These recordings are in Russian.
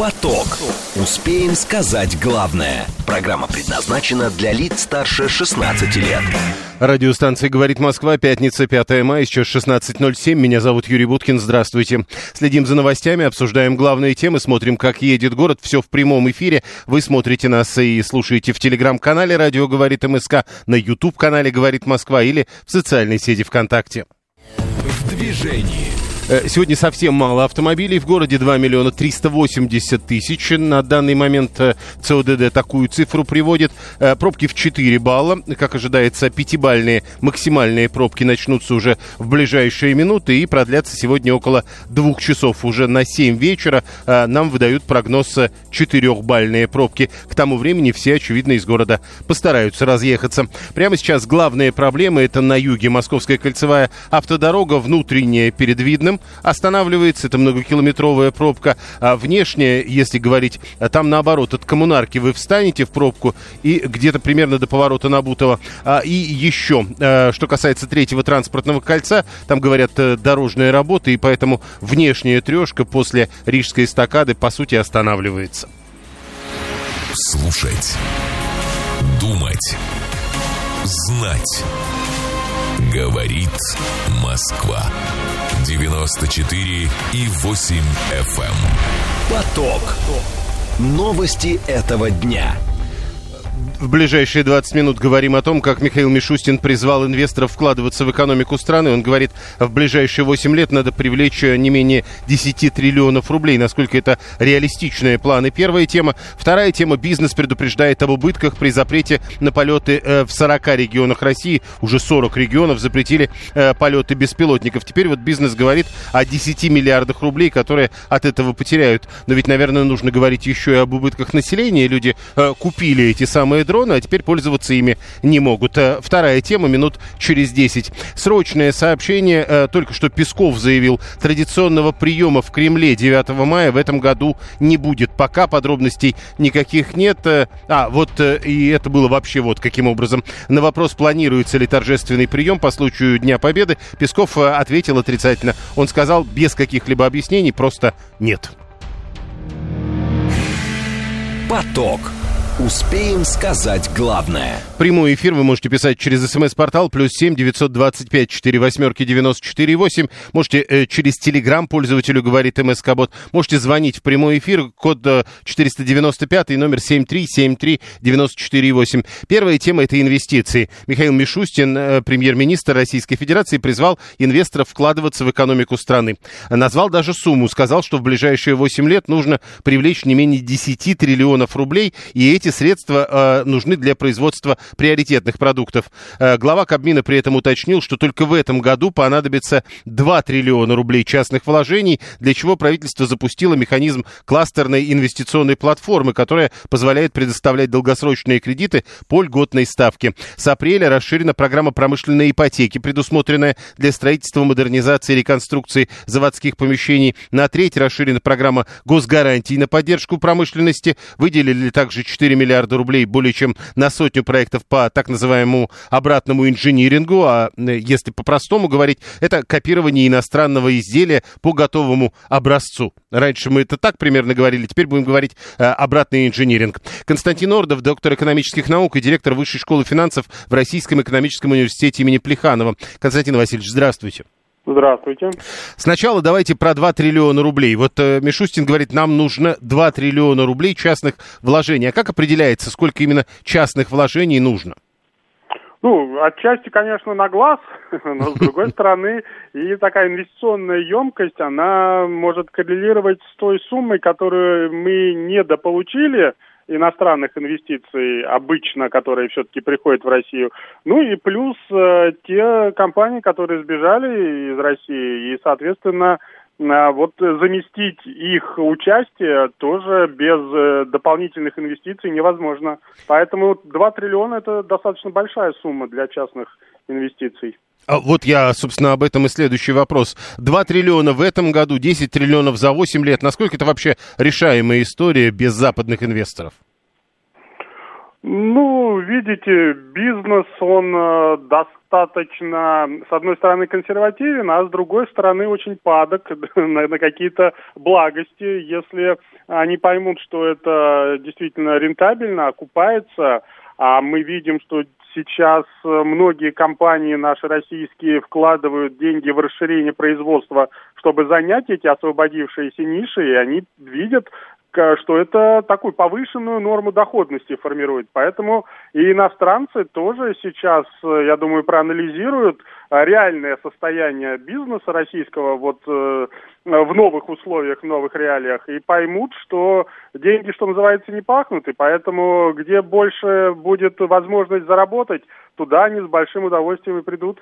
Поток. Успеем сказать главное. Программа предназначена для лиц старше 16 лет. Радиостанция «Говорит Москва», пятница, 5 мая, сейчас 16.07. Меня зовут Юрий Буткин, здравствуйте. Следим за новостями, обсуждаем главные темы, смотрим, как едет город. Все в прямом эфире. Вы смотрите нас и слушаете в телеграм-канале «Радио говорит МСК», на YouTube-канале «Говорит Москва» или в социальной сети ВКонтакте. В движении. Э, Сегодня совсем мало автомобилей. В городе 2 миллиона 380 тысяч. На данный момент э, ЦОДД такую цифру приводит. Э, Пробки в 4 балла. Как ожидается, пятибальные максимальные пробки начнутся уже в ближайшие минуты и продлятся сегодня около двух часов. Уже на 7 вечера нам выдают прогноз четырехбальные пробки. К тому времени все, очевидно, из города постараются разъехаться. Прямо сейчас главные проблемы это на юге. Московская кольцевая автодорога, внутренняя перед Видным, останавливается. Это многокилометровая пробка. А внешняя, если говорить, а там наоборот, от коммунарки вы встанете в пробку и где-то примерно до поворота Набутова. А, и еще, э, что касается третьего транспортного кольца, там, говорят, э, дорожные работы, и поэтому внешняя трешка после Рижской эстакады, по сути, останавливается. Слушать. Думать. Знать. Говорит Москва. 94 и 8 FM. эм. Поток. Новости этого дня. В ближайшие 20 минут говорим о том, как Михаил Мишустин призвал инвесторов вкладываться в экономику страны. Он говорит, в ближайшие 8 лет надо привлечь э, не менее 10 триллионов рублей. Насколько это реалистичные планы? Первая тема. Вторая тема. Бизнес предупреждает об убытках при запрете на полеты э, в 40 регионах России. Уже 40 регионов запретили э, полеты беспилотников. Теперь вот бизнес говорит о 10 миллиардах рублей, которые от этого потеряют. Но ведь, наверное, нужно говорить еще и об убытках населения. Люди купили эти самые дроны, а теперь пользоваться ими не могут. Э, Вторая тема минут через 10. Срочное сообщение. Э, Только что Песков заявил, традиционного приема в Кремле 9 мая в этом году не будет. Пока подробностей никаких нет. Э, А, вот и это было вообще вот каким образом. На вопрос, планируется ли торжественный прием по случаю Дня Победы, Песков ответил отрицательно. Он сказал без каких-либо объяснений просто нет. Поток. Успеем сказать главное. Прямой эфир вы можете писать через смс-портал плюс семь девятьсот двадцать пять четыре восьмерки девяносто четыре восемь. Можете э, через телеграм пользователю говорит МСК Бот. Можете звонить в прямой эфир. Код э, 495 номер семь три семь три девяносто четыре восемь. Первая тема это инвестиции. Михаил Мишустин, э, премьер-министр Российской Федерации, призвал инвесторов вкладываться в экономику страны. Назвал даже сумму. Сказал, что в ближайшие 8 лет нужно привлечь не менее 10 триллионов рублей. И эти средства э, нужны для производства приоритетных продуктов. Э, глава Кабмина при этом уточнил, что только в этом году понадобится 2 триллиона рублей частных вложений, для чего правительство запустило механизм кластерной инвестиционной платформы, которая позволяет предоставлять долгосрочные кредиты по льготной ставке. С апреля расширена программа промышленной ипотеки, предусмотренная для строительства, модернизации и реконструкции заводских помещений. На треть расширена программа госгарантий на поддержку промышленности. Выделили также 4 миллиарда рублей, более чем на сотню проектов по так называемому обратному инжинирингу. А э, если по-простому говорить, это копирование иностранного изделия по готовому образцу. Раньше мы это так примерно говорили, теперь будем говорить э, обратный инжиниринг. Константин Ордов, доктор экономических наук и директор Высшей школы финансов в Российском экономическом университете имени Плеханова. Константин Васильевич, здравствуйте. Здравствуйте. Сначала давайте про 2 триллиона рублей. Вот э, Мишустин говорит, нам нужно 2 триллиона рублей частных вложений. А как определяется, сколько именно частных вложений нужно? Ну, отчасти, конечно, на глаз, но с другой стороны, и такая инвестиционная емкость, она может коррелировать с той суммой, которую мы недополучили иностранных инвестиций обычно, которые все-таки приходят в Россию. Ну и плюс э, те компании, которые сбежали из России, и, соответственно, э, вот заместить их участие тоже без э, дополнительных инвестиций невозможно. Поэтому 2 триллиона это достаточно большая сумма для частных инвестиций. А вот я, собственно, об этом и следующий вопрос. 2 триллиона в этом году, 10 триллионов за 8 лет. Насколько это вообще решаемая история без западных инвесторов? Ну, видите, бизнес, он э, достаточно, с одной стороны, консервативен, а с другой стороны, очень падок на, на какие-то благости. Если они поймут, что это действительно рентабельно, окупается, а мы видим, что сейчас э, многие компании наши российские вкладывают деньги в расширение производства, чтобы занять эти освободившиеся ниши, и они видят что это такую повышенную норму доходности формирует. Поэтому и иностранцы тоже сейчас, э, я думаю, проанализируют э, реальное состояние бизнеса российского вот э, в новых условиях, в новых реалиях, и поймут, что деньги, что называется, не пахнут, и поэтому где больше будет возможность заработать, туда они с большим удовольствием и придут.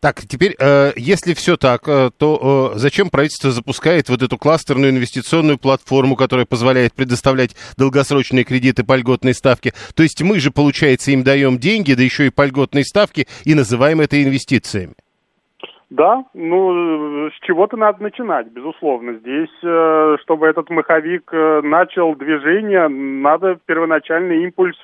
Так, теперь, э, если все так, э, то э, зачем правительство запускает вот эту кластерную инвестиционную платформу, которая позволяет предоставлять долгосрочные кредиты по льготной ставке? То есть мы же, получается, им даем деньги, да еще и по льготной ставке, и называем это инвестициями. Да, ну, с чего-то надо начинать, безусловно. Здесь, э, чтобы этот маховик э, начал движение, надо первоначальный импульс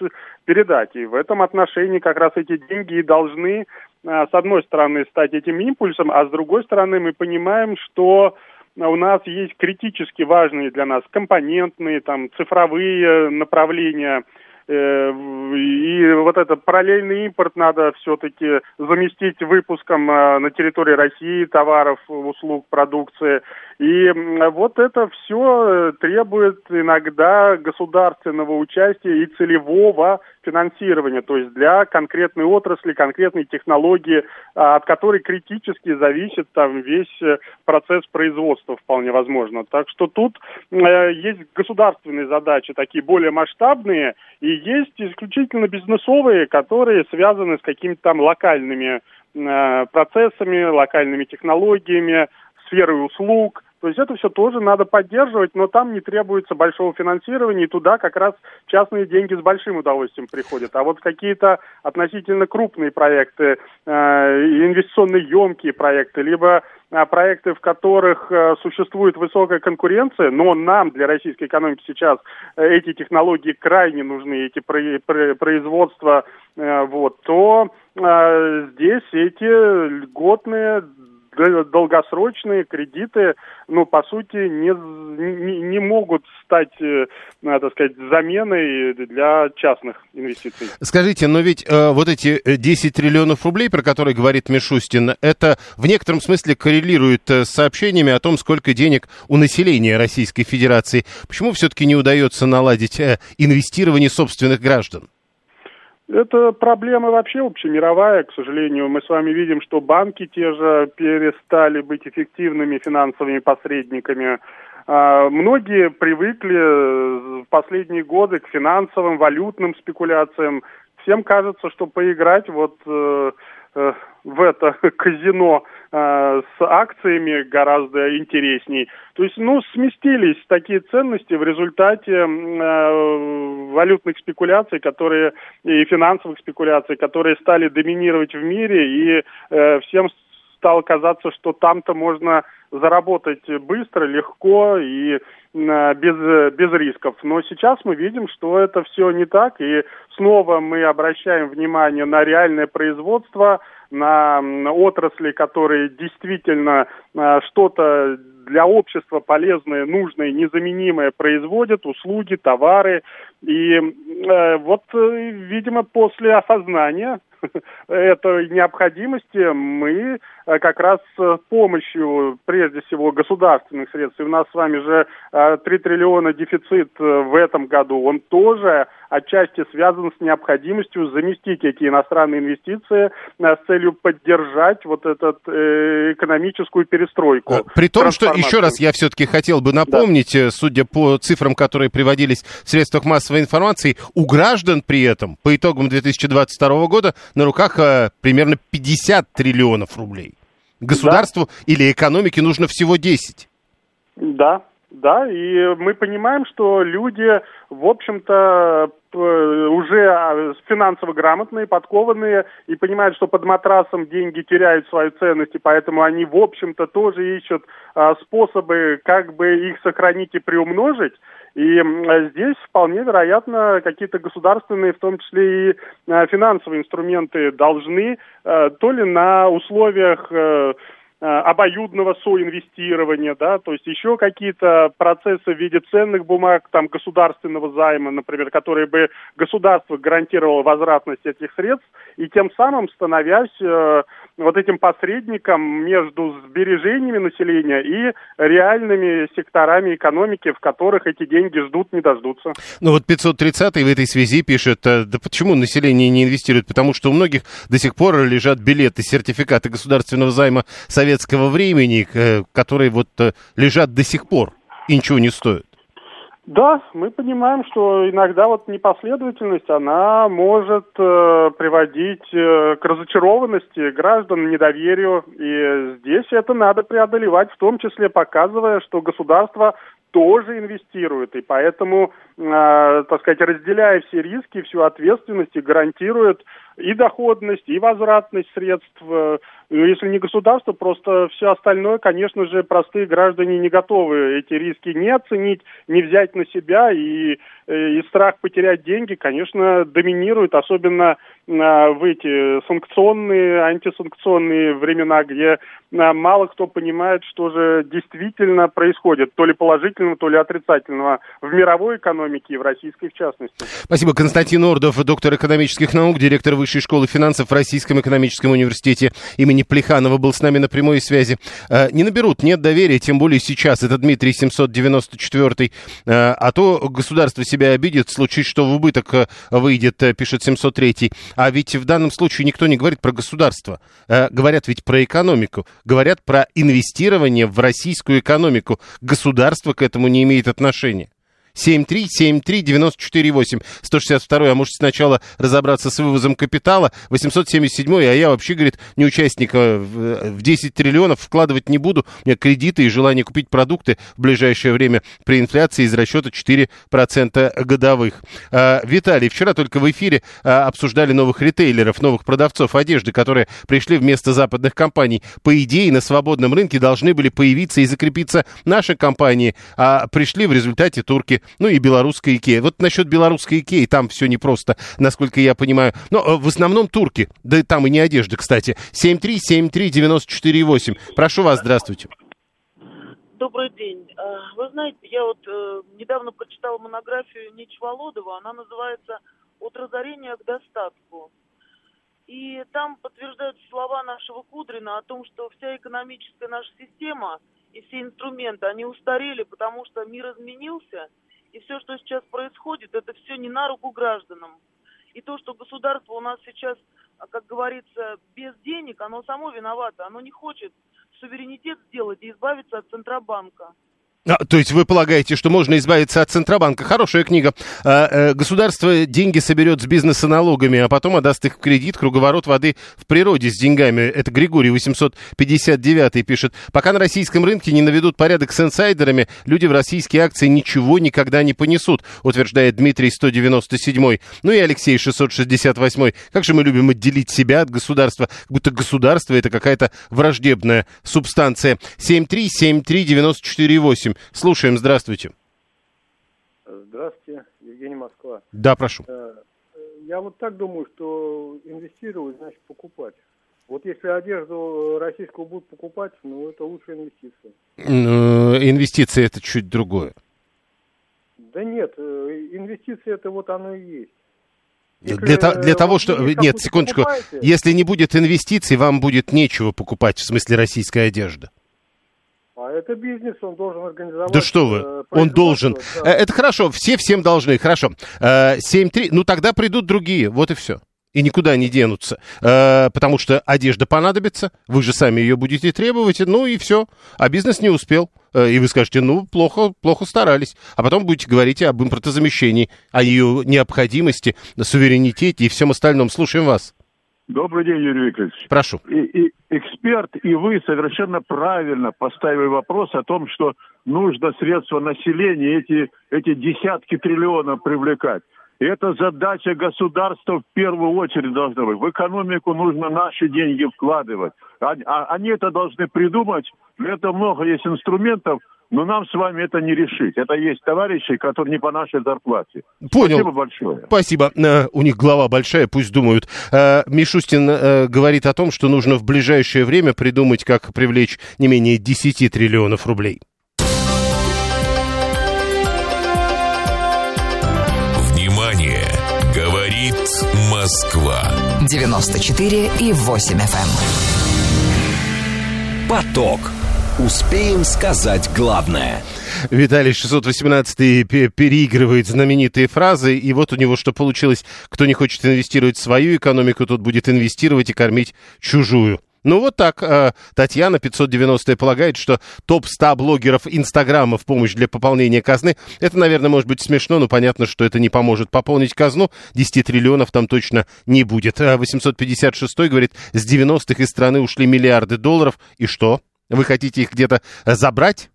передать. И в этом отношении как раз эти деньги и должны, э, с одной стороны, стать этим импульсом, а с другой стороны мы понимаем, что у нас есть критически важные для нас компонентные, там, цифровые направления – и вот этот параллельный импорт надо все-таки заместить выпуском э, на территории России товаров, услуг, продукции. И вот это все требует иногда государственного участия и целевого финансирования, то есть для конкретной отрасли, конкретной технологии, а, от которой критически зависит там весь э, процесс производства вполне возможно. Так что тут э, есть государственные задачи, такие более масштабные, и есть исключительно бизнесовые, которые связаны с какими-то там локальными э, процессами, локальными технологиями, сферой услуг, то есть это все тоже надо поддерживать, но там не требуется большого финансирования, и туда как раз частные деньги с большим удовольствием приходят. А вот какие-то относительно крупные проекты, э, инвестиционно емкие проекты, либо э, проекты, в которых э, существует высокая конкуренция, но нам для российской экономики сейчас э, эти технологии крайне нужны, эти про, про, производства, вот, то здесь эти льготные долгосрочные кредиты, ну, по сути, не, не, не могут стать, э, надо сказать, заменой для частных инвестиций. Скажите, но ведь э, вот эти 10 триллионов рублей, про которые говорит Мишустин, это в некотором смысле коррелирует э, с сообщениями о том, сколько денег у населения Российской Федерации. Почему все-таки не удается наладить э, инвестирование собственных граждан? Это проблема вообще общемировая, к сожалению. Мы с вами видим, что банки те же перестали быть эффективными финансовыми посредниками. А, многие привыкли в последние годы к финансовым, валютным спекуляциям. Всем кажется, что поиграть вот э, в это казино э, с акциями гораздо интересней. То есть, ну, сместились такие ценности в результате э, валютных спекуляций, которые и финансовых спекуляций, которые стали доминировать в мире, и э, всем стало казаться, что там-то можно заработать быстро, легко и э, без, без рисков. Но сейчас мы видим, что это все не так, и снова мы обращаем внимание на реальное производство, на отрасли, которые действительно э, что-то для общества полезное, нужное, незаменимое производят, услуги, товары. И э, вот, э, видимо, после осознания этой необходимости мы э, как раз с помощью, прежде всего, государственных средств, и у нас с вами же 3 триллиона дефицит в этом году, он тоже отчасти связан с необходимостью заместить эти иностранные инвестиции с целью поддержать вот эту экономическую перестройку. При том, что еще раз я все-таки хотел бы напомнить, да. Э, судя по цифрам, которые приводились в средствах массовой информации, у граждан при этом по итогам 2022 года на руках э, примерно 50 триллионов рублей. Государству да. или экономике нужно всего 10. Да, да, и мы понимаем, что люди, в общем-то, уже а, финансово грамотные, подкованные и понимают, что под матрасом деньги теряют свою ценность, и поэтому они, в общем-то, тоже ищут а, способы, как бы их сохранить и приумножить. И здесь вполне вероятно какие-то государственные, в том числе и финансовые инструменты должны то ли на условиях Э, обоюдного соинвестирования, да, то есть еще какие-то процессы в виде ценных бумаг, там, государственного займа, например, которые бы государство гарантировало возвратность этих средств, и тем самым становясь э, вот этим посредником между сбережениями населения и реальными секторами экономики, в которых эти деньги ждут, не дождутся. Ну вот 530 в этой связи пишет, э, да почему население не инвестирует? Потому что у многих до сих пор лежат билеты, сертификаты государственного займа советского времени, э, которые вот э, лежат до сих пор и ничего не стоят. Да, мы понимаем, что иногда вот непоследовательность, она может э, приводить э, к разочарованности граждан, недоверию. И здесь это надо преодолевать, в том числе показывая, что государство тоже инвестирует. И поэтому, э, так сказать, разделяя все риски, всю ответственность и гарантирует и доходность, и возвратность средств. Э, если не государство, просто все остальное, конечно же, простые граждане не готовы эти риски не оценить, не взять на себя, и, э, и страх потерять деньги, конечно, доминирует, особенно а, в эти санкционные, антисанкционные времена, где мало кто понимает, что же действительно происходит, то ли положительного, то ли отрицательного в мировой экономике и в российской в частности. Спасибо. Константин Ордов, доктор экономических наук, директор Высшей школы финансов в Российском экономическом университете имени Плеханова был с нами на прямой связи. А, не наберут, нет доверия, тем более сейчас. Это Дмитрий 794. А то государство себя обидит, случись, что в убыток выйдет, пишет 703. А ведь в данном случае никто не говорит про государство. Э, говорят ведь про экономику. Говорят про инвестирование в российскую экономику. Государство к этому не имеет отношения. 7373948. 162 а может сначала разобраться с вывозом капитала. 877 а я вообще, говорит, не участника в 10 триллионов вкладывать не буду. У меня кредиты и желание купить продукты в ближайшее время при инфляции из расчета 4% годовых. А, Виталий, вчера только в эфире а, обсуждали новых ритейлеров, новых продавцов одежды, которые пришли вместо западных компаний. По идее, на свободном рынке должны были появиться и закрепиться наши компании, а пришли в результате турки ну и белорусская Икея. Вот насчет белорусской Икеи, там все непросто, насколько я понимаю. Но э, в основном турки, да там и не одежда, кстати. 7373948. Прошу вас, здравствуйте. Добрый день. Э, вы знаете, я вот э, недавно прочитала монографию Нич Володова, она называется «От разорения к достатку». И там подтверждаются слова нашего Кудрина о том, что вся экономическая наша система и все инструменты, они устарели, потому что мир изменился – и все, что сейчас происходит, это все не на руку гражданам. И то, что государство у нас сейчас, как говорится, без денег, оно само виновато. Оно не хочет суверенитет сделать и избавиться от Центробанка. А, то есть вы полагаете, что можно избавиться от Центробанка? Хорошая книга. А, а, государство деньги соберет с бизнеса налогами, а потом отдаст их в кредит. Круговорот воды в природе с деньгами. Это Григорий 859 пишет. Пока на российском рынке не наведут порядок с инсайдерами, люди в российские акции ничего никогда не понесут, утверждает Дмитрий 197. Ну и Алексей 668. Как же мы любим отделить себя от государства, как будто государство это какая-то враждебная субстанция. 7373948. Слушаем, здравствуйте. Здравствуйте, Евгений Москва. Да, прошу. Э, я вот так думаю, что инвестировать значит покупать. Вот если одежду российскую будут покупать, ну это лучшая инвестиция. Инвестиции это чуть другое. Да нет, э, инвестиции это вот оно и есть. Если для, для того, что... Нет, секундочку. Покупаете... Если не будет инвестиций, вам будет нечего покупать, в смесле российская одежда. Это бизнес, он должен организовать. Да что вы, э, он должен. Да. Э, это хорошо, все всем должны, хорошо. 7-3, э, ну тогда придут другие, вот и все. И никуда не денутся, потому что одежда понадобится, вы же сами ее будете требовать, ну и все. А бизнес не успел. И вы скажете, ну, плохо, плохо старались. А потом будете говорить об импортозамещении, о ее необходимости, суверенитете и всем остальном. Слушаем вас. Добрый день, Юрий Викторович. Прошу. И, и эксперт, и вы совершенно правильно поставили вопрос о том, что нужно средства населения, эти, эти десятки триллионов привлекать. И это задача государства в первую очередь должна быть. В экономику нужно наши деньги вкладывать. А, а, они это должны придумать. Для этого много есть инструментов. Но нам с вами это не решить. Это есть товарищи, которые не по нашей зарплате. Понял. Спасибо большое. Спасибо. Э, У них голова большая, пусть думают. Э, Мишустин э, говорит о том, что нужно в ближайшее время придумать, как привлечь не менее 10 триллионов рублей. Внимание! Говорит Москва. 94 и 8 FM. Поток. Успеем сказать главное. Виталий 618 пе- переигрывает знаменитые фразы, и вот у него что получилось. Кто не хочет инвестировать в свою экономику, тот будет инвестировать и кормить чужую. Ну вот так. э, Татьяна 590 полагает, что топ-100 блогеров Инстаграма в помощь для пополнения казны. Это, наверное, может быть смешно, но понятно, что это не поможет пополнить казну. 10 триллионов там точно не будет. А 856 говорит, с 90-х из страны ушли миллиарды долларов. И что? Вы хотите их где-то забрать?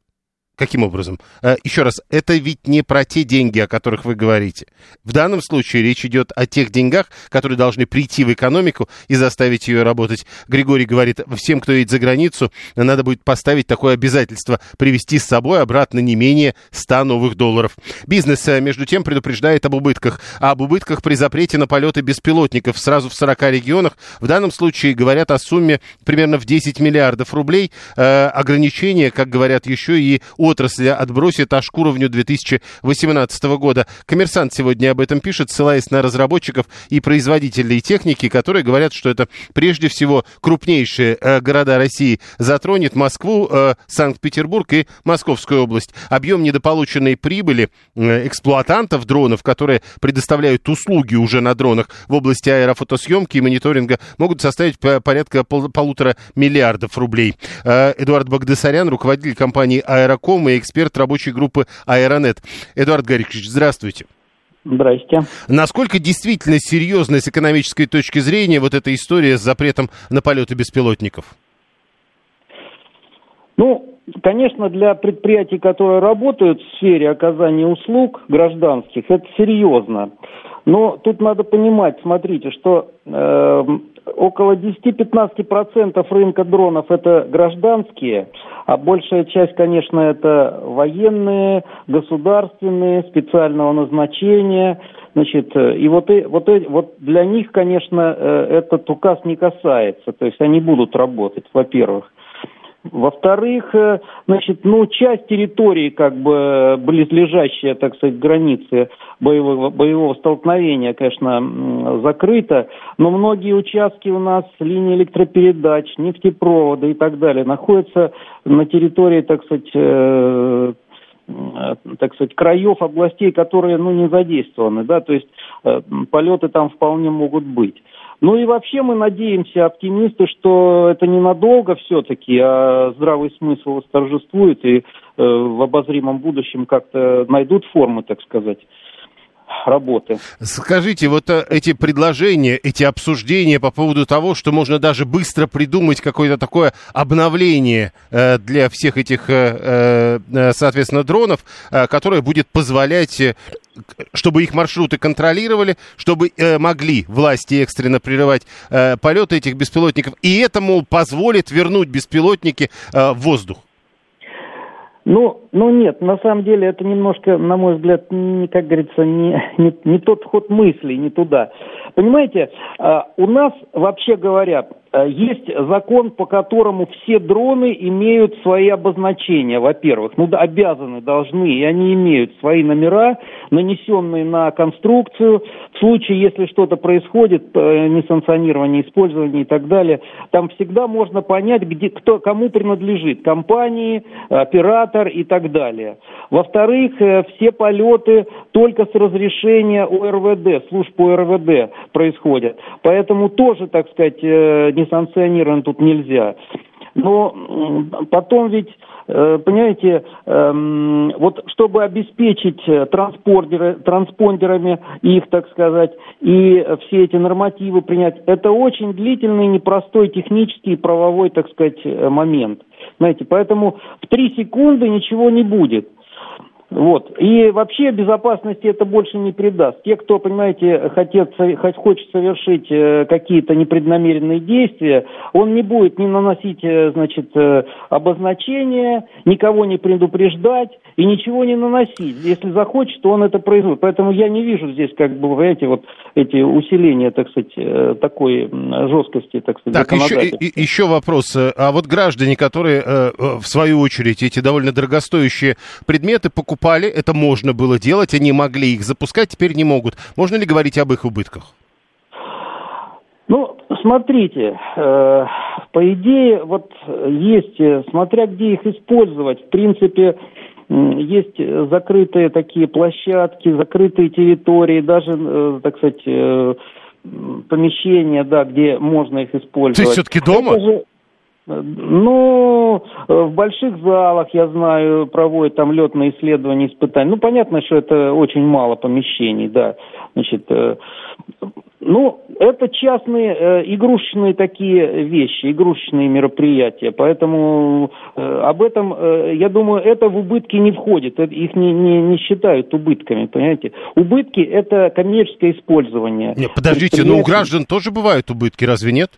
Каким образом? Э, Еще раз, это ведь не про те деньги, о которых вы говорите. В данном случае речь идет о тех деньгах, которые должны прийти в экономику и заставить ее работать. Григорий говорит, всем, кто едет за границу, надо будет поставить такое обязательство, привезти с собой обратно не менее 100 новых долларов. Бизнес, э, между тем, предупреждает об убытках. А об убытках при запрете на полеты беспилотников сразу в 40 регионах. В данном случае говорят о сумме примерно в 10 миллиардов рублей. Э, ограничения, как говорят, еще и отрасли отбросит аж к уровню 2018 года. Коммерсант сегодня об этом пишет, ссылаясь на разработчиков и производителей техники, которые говорят, что это прежде всего крупнейшие э, города России затронет Москву, э, Санкт-Петербург и Московскую область. Объем недополученной прибыли э, эксплуатантов дронов, которые предоставляют услуги уже на дронах в области аэрофотосъемки и мониторинга, могут составить по- порядка пол- полутора миллиардов рублей. Э, Эдуард Багдасарян, руководитель компании «Аэроком» и эксперт рабочей группы «Аэронет». Эдуард Гарикович, здравствуйте. Здрасте. Насколько действительно серьезна с экономической точки зрения вот эта история с запретом на полеты беспилотников? Ну, конечно, для предприятий, которые работают в сфере оказания услуг гражданских, это серьезно. Но тут надо понимать, смотрите, что э, около 10-15% рынка дронов это гражданские, а большая часть, конечно, это военные, государственные, специального назначения. Значит, э, и вот, и, вот, и- вот для них, конечно, э, этот указ не касается. То есть они будут работать, во-первых. Во-вторых, э, значит, ну, часть территории, как бы, близлежащая, так сказать, к границе боевого, боевого столкновения, конечно, закрыта, но многие участки у нас, линии электропередач, нефтепровода и так далее, находятся на территории, так сказать, э, э, так сказать, краев, областей, которые, ну, не задействованы, да, то есть э, полеты там вполне могут быть. Ну и вообще мы надеемся, оптимисты, что это ненадолго все-таки, а здравый смысл восторжествует и э, в обозримом будущем как-то найдут формы, так сказать, работы. Скажите, вот э, эти предложения, эти обсуждения по поводу того, что можно даже быстро придумать какое-то такое обновление э, для всех этих, э, соответственно, дронов, которое будет позволять, чтобы их маршруты контролировали, чтобы э, могли власти экстренно прерывать э, полеты этих беспилотников, и это, мол, позволит вернуть беспилотники э, в воздух. Ну, ну нет, на самом деле это немножко, на мой взгляд, не, как говорится, не, не, не тот ход мыслей, не туда. Понимаете, а, у нас, вообще говоря, есть закон, по которому все дроны имеют свои обозначения, во-первых. Ну, обязаны, должны, и они имеют свои номера, нанесенные на конструкцию. В случае, если что-то происходит, э, несанкционирование использование и так далее, там всегда можно понять, где, кто, кому принадлежит, компании, оператор и так далее. Во-вторых, э, все полеты только с разрешения ОРВД, служб ОРВД происходят. Поэтому тоже, так сказать, э, несанкционированно тут нельзя. Но потом ведь, э, понимаете, эм, вот чтобы обеспечить э, транспортеры, транспондерами их, так сказать, и все эти нормативы принять, это очень длительный, непростой технический и правовой, так сказать, э, момент. Знаете, поэтому в три секунды ничего не будет. Вот. И вообще безопасности это больше не придаст. Те, кто, понимаете, хотят, хочет совершить э, какие-то непреднамеренные действия, он не будет не наносить, э, значит, э, обозначения, никого не предупреждать и ничего не наносить. Если захочет, то он это производит. Поэтому я не вижу здесь, как бы, понимаете, вот эти усиления, так сказать, такой жесткости, так сказать, Так, еще, еще вопрос. А вот граждане, которые, в свою очередь, эти довольно дорогостоящие предметы покупают, покупали, это можно было делать, они могли их запускать, теперь не могут. Можно ли говорить об их убытках? Ну, смотрите, э, по идее, вот есть, э, смотря где их использовать, в принципе, есть закрытые такие площадки, закрытые территории, даже, э, так сказать, э, помещения, да, где можно их использовать. То есть все-таки дома? Это же, ну, в больших залах, я знаю, проводят там летные исследования, испытания. Ну, понятно, что это очень мало помещений, да. Значит, э, ну, это частные э, игрушечные такие вещи, игрушечные мероприятия. Поэтому э, об этом, э, я думаю, это в убытки не входит. Их не, не, не считают убытками, понимаете. Убытки – это коммерческое использование. Нет, подождите, но у граждан тоже бывают убытки, разве нет?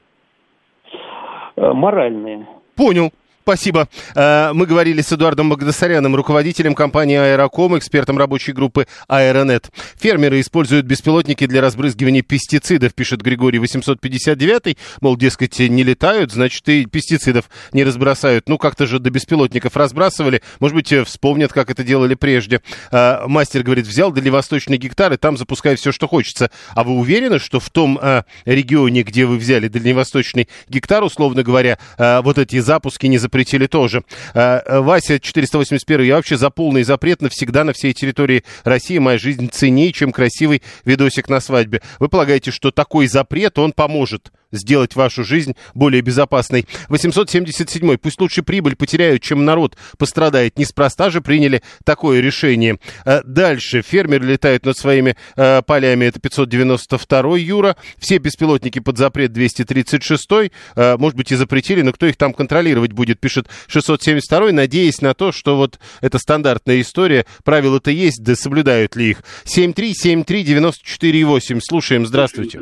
Э, моральные. Понял. Спасибо. Э, мы говорили с Эдуардом Багдасаряном, руководителем компании «Аэроком», экспертом рабочей группы «Аэронет». Фермеры используют беспилотники для разбрызгивания пестицидов, пишет Григорий 859 Мол, дескать, не летают, значит, и пестицидов не разбросают. Ну, как-то же до беспилотников разбрасывали. Может быть, вспомнят, как это делали прежде. Э, мастер говорит, взял дальневосточный гектар и там запускай все, что хочется. А вы уверены, что в том э, регионе, где вы взяли дальневосточный гектар, условно говоря, вот эти запуски не запрещены? Запретили тоже. Э, э, Вася 481, я вообще за полный запрет навсегда на всей территории России. Моя жизнь ценнее, чем красивый видосик на свадьбе. Вы полагаете, что такой запрет, он поможет? Сделать вашу жизнь более безопасной. 877. Пусть лучше прибыль потеряют, чем народ пострадает. Неспроста же приняли такое решение. Э, дальше. Фермеры летают над своими э, полями. Это 592 Юра. Все беспилотники под запрет 236. Э, может быть и запретили, но кто их там контролировать будет, пишет 672 надеясь на то, что вот это стандартная история. Правила-то есть, да соблюдают ли их. 7373948. Слушаем. Здравствуйте.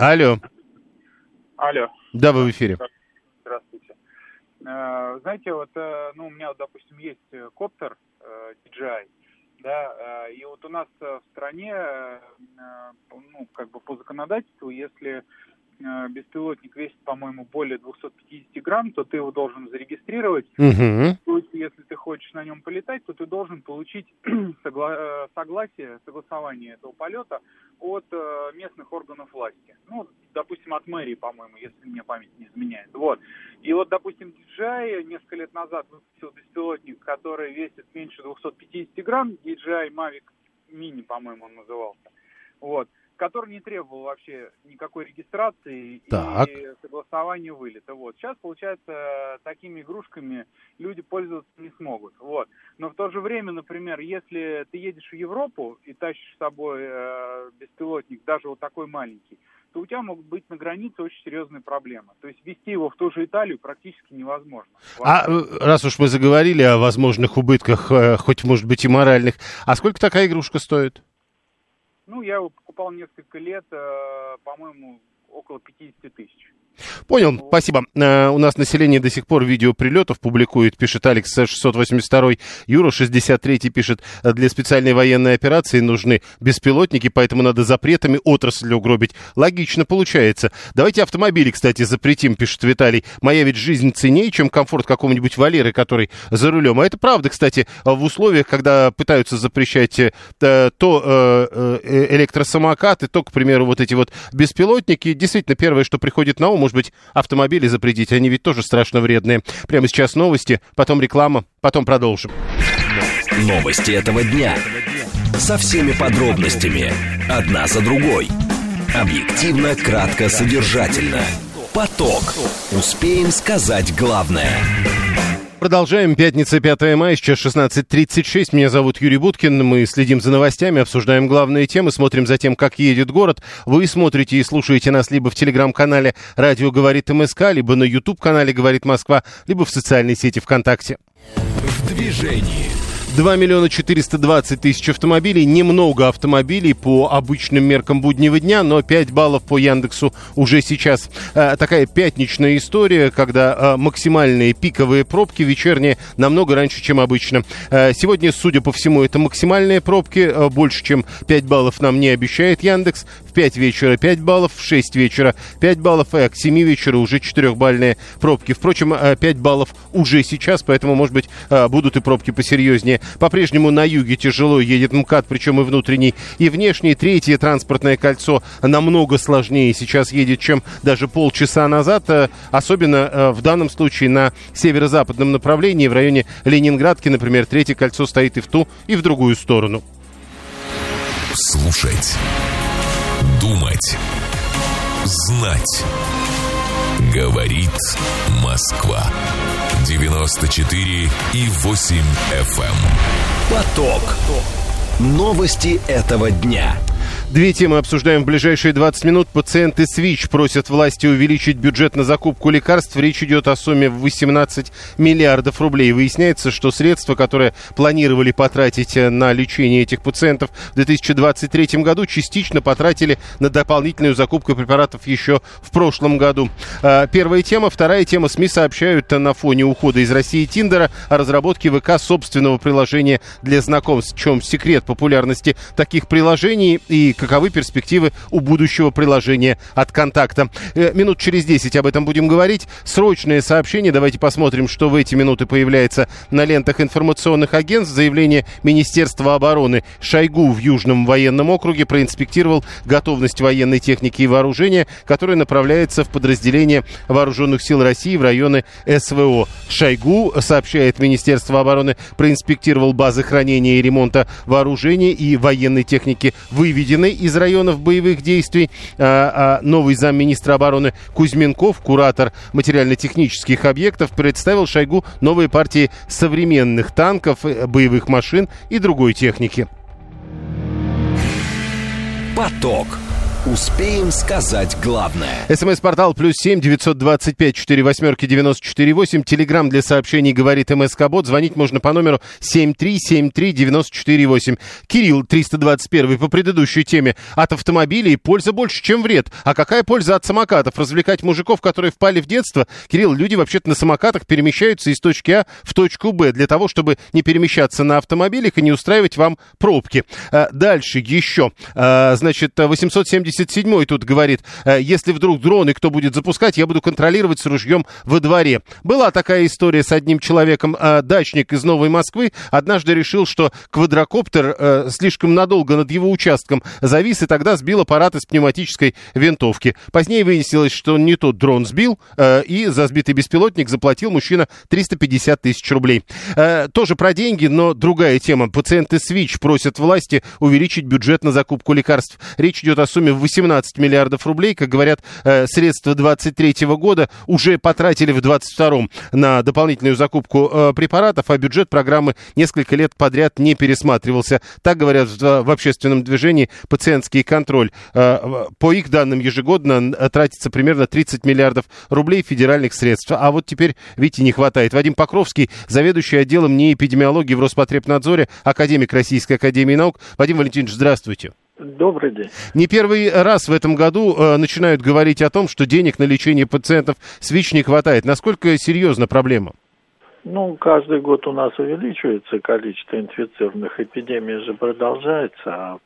Алло. Алло. Да, вы в эфире. Здравствуйте. Э, знаете, вот, э, ну, у меня, допустим, есть э, коптер DJI, да, и вот у нас в стране, ну, как бы по законодательству, если беспилотник весит, по-моему, более 250 грамм, то ты его должен зарегистрировать. Угу. Если ты хочешь на нем полетать, то ты должен получить согла- э, согласие, согласование этого полета от э, местных органов власти. Ну, допустим, от мэрии, по-моему, если мне память не изменяет. Вот. И вот, допустим, DJI несколько лет назад выпустил беспилотник, который весит меньше 250 грамм, DJI Mavic Mini, по-моему, он назывался. Вот который не требовал вообще никакой регистрации так. и согласования вылета. Вот. Сейчас, получается, такими игрушками люди пользоваться не смогут. Вот. Но в то же время, например, если ты едешь в Европу и тащишь с собой э, беспилотник, даже вот такой маленький, то у тебя могут быть на границе очень серьезные проблемы. То есть вести его в ту же Италию практически невозможно. А э, раз уж мы заговорили о возможных убытках, э, хоть, может быть, и моральных, а сколько такая игрушка стоит? Ну, я его покупал несколько лет, э, по-моему, около 50 тысяч. Понял, спасибо. Э, у нас население до сих пор видео прилетов публикует, пишет Алекс 682, Юра 63 пишет, для специальной военной операции нужны беспилотники, поэтому надо запретами отрасль угробить. Логично получается. Давайте автомобили, кстати, запретим, пишет Виталий. Моя ведь жизнь ценнее, чем комфорт какого-нибудь Валеры, который за рулем. А это правда, кстати, в условиях, когда пытаются запрещать э, то э, электросамокаты, то, к примеру, вот эти вот беспилотники. Действительно, первое, что приходит на ум, может быть, автомобили запретить, они ведь тоже страшно вредные. Прямо сейчас новости, потом реклама, потом продолжим. Новости этого дня. Со всеми подробностями. Одна за другой. Объективно, кратко, содержательно. Поток. Успеем сказать главное. Продолжаем. Пятница, 5 мая, сейчас 16.36. Меня зовут Юрий Буткин. Мы следим за новостями, обсуждаем главные темы, смотрим за тем, как едет город. Вы смотрите и слушаете нас либо в телеграм-канале «Радио говорит МСК», либо на YouTube-канале «Говорит Москва», либо в социальной сети ВКонтакте. движении. 2 миллиона 420 тысяч автомобилей. Немного автомобилей по обычным меркам буднего дня, но 5 баллов по Яндексу уже сейчас. Э, такая пятничная история, когда э, максимальные пиковые пробки вечерние намного раньше, чем обычно. Э, сегодня, судя по всему, это максимальные пробки. Больше, чем 5 баллов нам не обещает Яндекс. В 5 вечера 5 баллов, в 6 вечера 5 баллов, и к 7 вечера уже 4-бальные пробки. Впрочем, э, 5 баллов уже сейчас, поэтому, может быть, будут и пробки посерьезнее. По-прежнему на юге тяжело едет МКАД, причем и внутренний, и внешний. Третье транспортное кольцо намного сложнее сейчас едет, чем даже полчаса назад. Э, Особенно э, в данном случае на северо-западном направлении, в районе Ленинградки, например, третье кольцо стоит и в ту, и в другую сторону. Слушать. Думать. Знать. Говорит Москва. 94 и 8 FM. Поток. Новости этого дня. Две темы обсуждаем в ближайшие 20 минут. Пациенты СВИЧ просят власти увеличить бюджет на закупку лекарств. Речь идет о сумме в 18 миллиардов рублей. Выясняется, что средства, которые планировали потратить э, на лечение этих пациентов в 2023 году, частично потратили на дополнительную закупку препаратов еще в прошлом году. Э, Первая тема. Вторая тема. СМИ сообщают на фоне ухода из России Тиндера о разработке ВК собственного приложения для знакомств. В чем секрет популярности таких приложений и каковы перспективы у будущего приложения от контакта. Э, Минут через 10 об этом будем говорить. Срочное сообщение. Давайте посмотрим, что в эти минуты появляется на лентах информационных агентств. Заявление Министерства обороны Шойгу в Южном военном округе проинспектировал готовность военной техники и вооружения, которая направляется в подразделение Вооруженных сил России в районы СВО. Шойгу, сообщает Министерство обороны, проинспектировал базы хранения и ремонта вооружения и военной техники, выведенной из районов боевых действий. А, а новый замминистра обороны Кузьменков, куратор материально-технических объектов, представил Шойгу новые партии современных танков, э, боевых машин и другой техники. Поток. Успеем сказать главное. СМС-портал плюс семь девятьсот двадцать пять четыре восьмерки девяносто четыре восемь. Телеграмм для сообщений говорит МСК Бот. Звонить можно по номеру семь три семь три девяносто четыре восемь. Кирилл триста двадцать первый по предыдущей теме. От автомобилей польза больше, чем вред. А какая польза от самокатов? Развлекать мужиков, которые впали в детство? Кирилл, люди вообще-то на самокатах перемещаются из точки А в точку Б для того, чтобы не перемещаться на автомобилях и не устраивать вам пробки. А, Дальше еще. А, Значит, 870 77-й тут говорит, э, если вдруг дроны кто будет запускать, я буду контролировать с ружьем во дворе. Была такая история с одним человеком, э, дачник из Новой Москвы, однажды решил, что квадрокоптер э, слишком надолго над его участком завис, и тогда сбил аппарат из пневматической винтовки. Позднее выяснилось, что не тот дрон сбил, и за сбитый беспилотник заплатил мужчина 350 тысяч рублей. Тоже про деньги, но другая тема. Пациенты СВИЧ просят власти увеличить бюджет на закупку лекарств. Речь идет о сумме в 18 миллиардов рублей. Как говорят, э, средства 23 года уже потратили в 22 на дополнительную закупку э, препаратов, а бюджет программы несколько лет подряд не пересматривался. Так говорят в, в общественном движении «Пациентский контроль». Э, По их данным, ежегодно э, тратится примерно 30 миллиардов рублей федеральных средств. А вот теперь, видите, не хватает. Вадим Покровский, заведующий отделом неэпидемиологии в Роспотребнадзоре, академик Российской Академии Наук. Вадим Валентинович, здравствуйте. Добрый день. Не первый раз в этом году э, начинают говорить о том, что денег на лечение пациентов с ВИЧ не хватает. Насколько серьезна проблема? Ну, каждый год у нас увеличивается количество инфицированных. Эпидемия же продолжается, а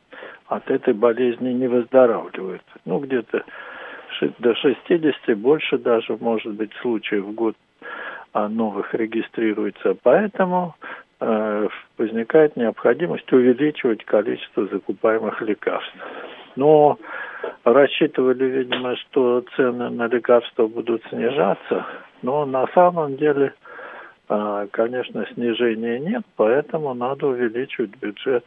от этой болезни не выздоравливают. Ну, где-то до 60, больше даже, может быть, случаев в год а, новых регистрируется. Поэтому возникает необходимость увеличивать количество закупаемых лекарств. Но рассчитывали, видимо, что цены на лекарства будут снижаться, но на самом деле, а, конечно, снижения нет, поэтому надо увеличивать бюджет.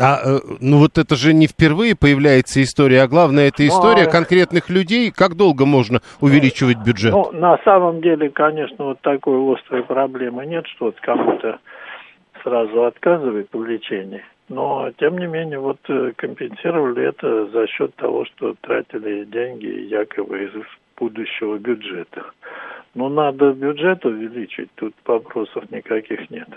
А, э, ну вот это же не впервые появляется история, а главное, это Ну, история а- конкретных людей. Как долго можно увеличивать бюджет? Ну, на самом деле, конечно, вот такой острой проблемы нет, что вот кому-то сразу отказывают в лечении. Но, тем не менее, вот э, компенсировали это за счет того, что тратили деньги якобы из будущего бюджета. Ну, надо бюджет увеличить, тут вопросов никаких нет.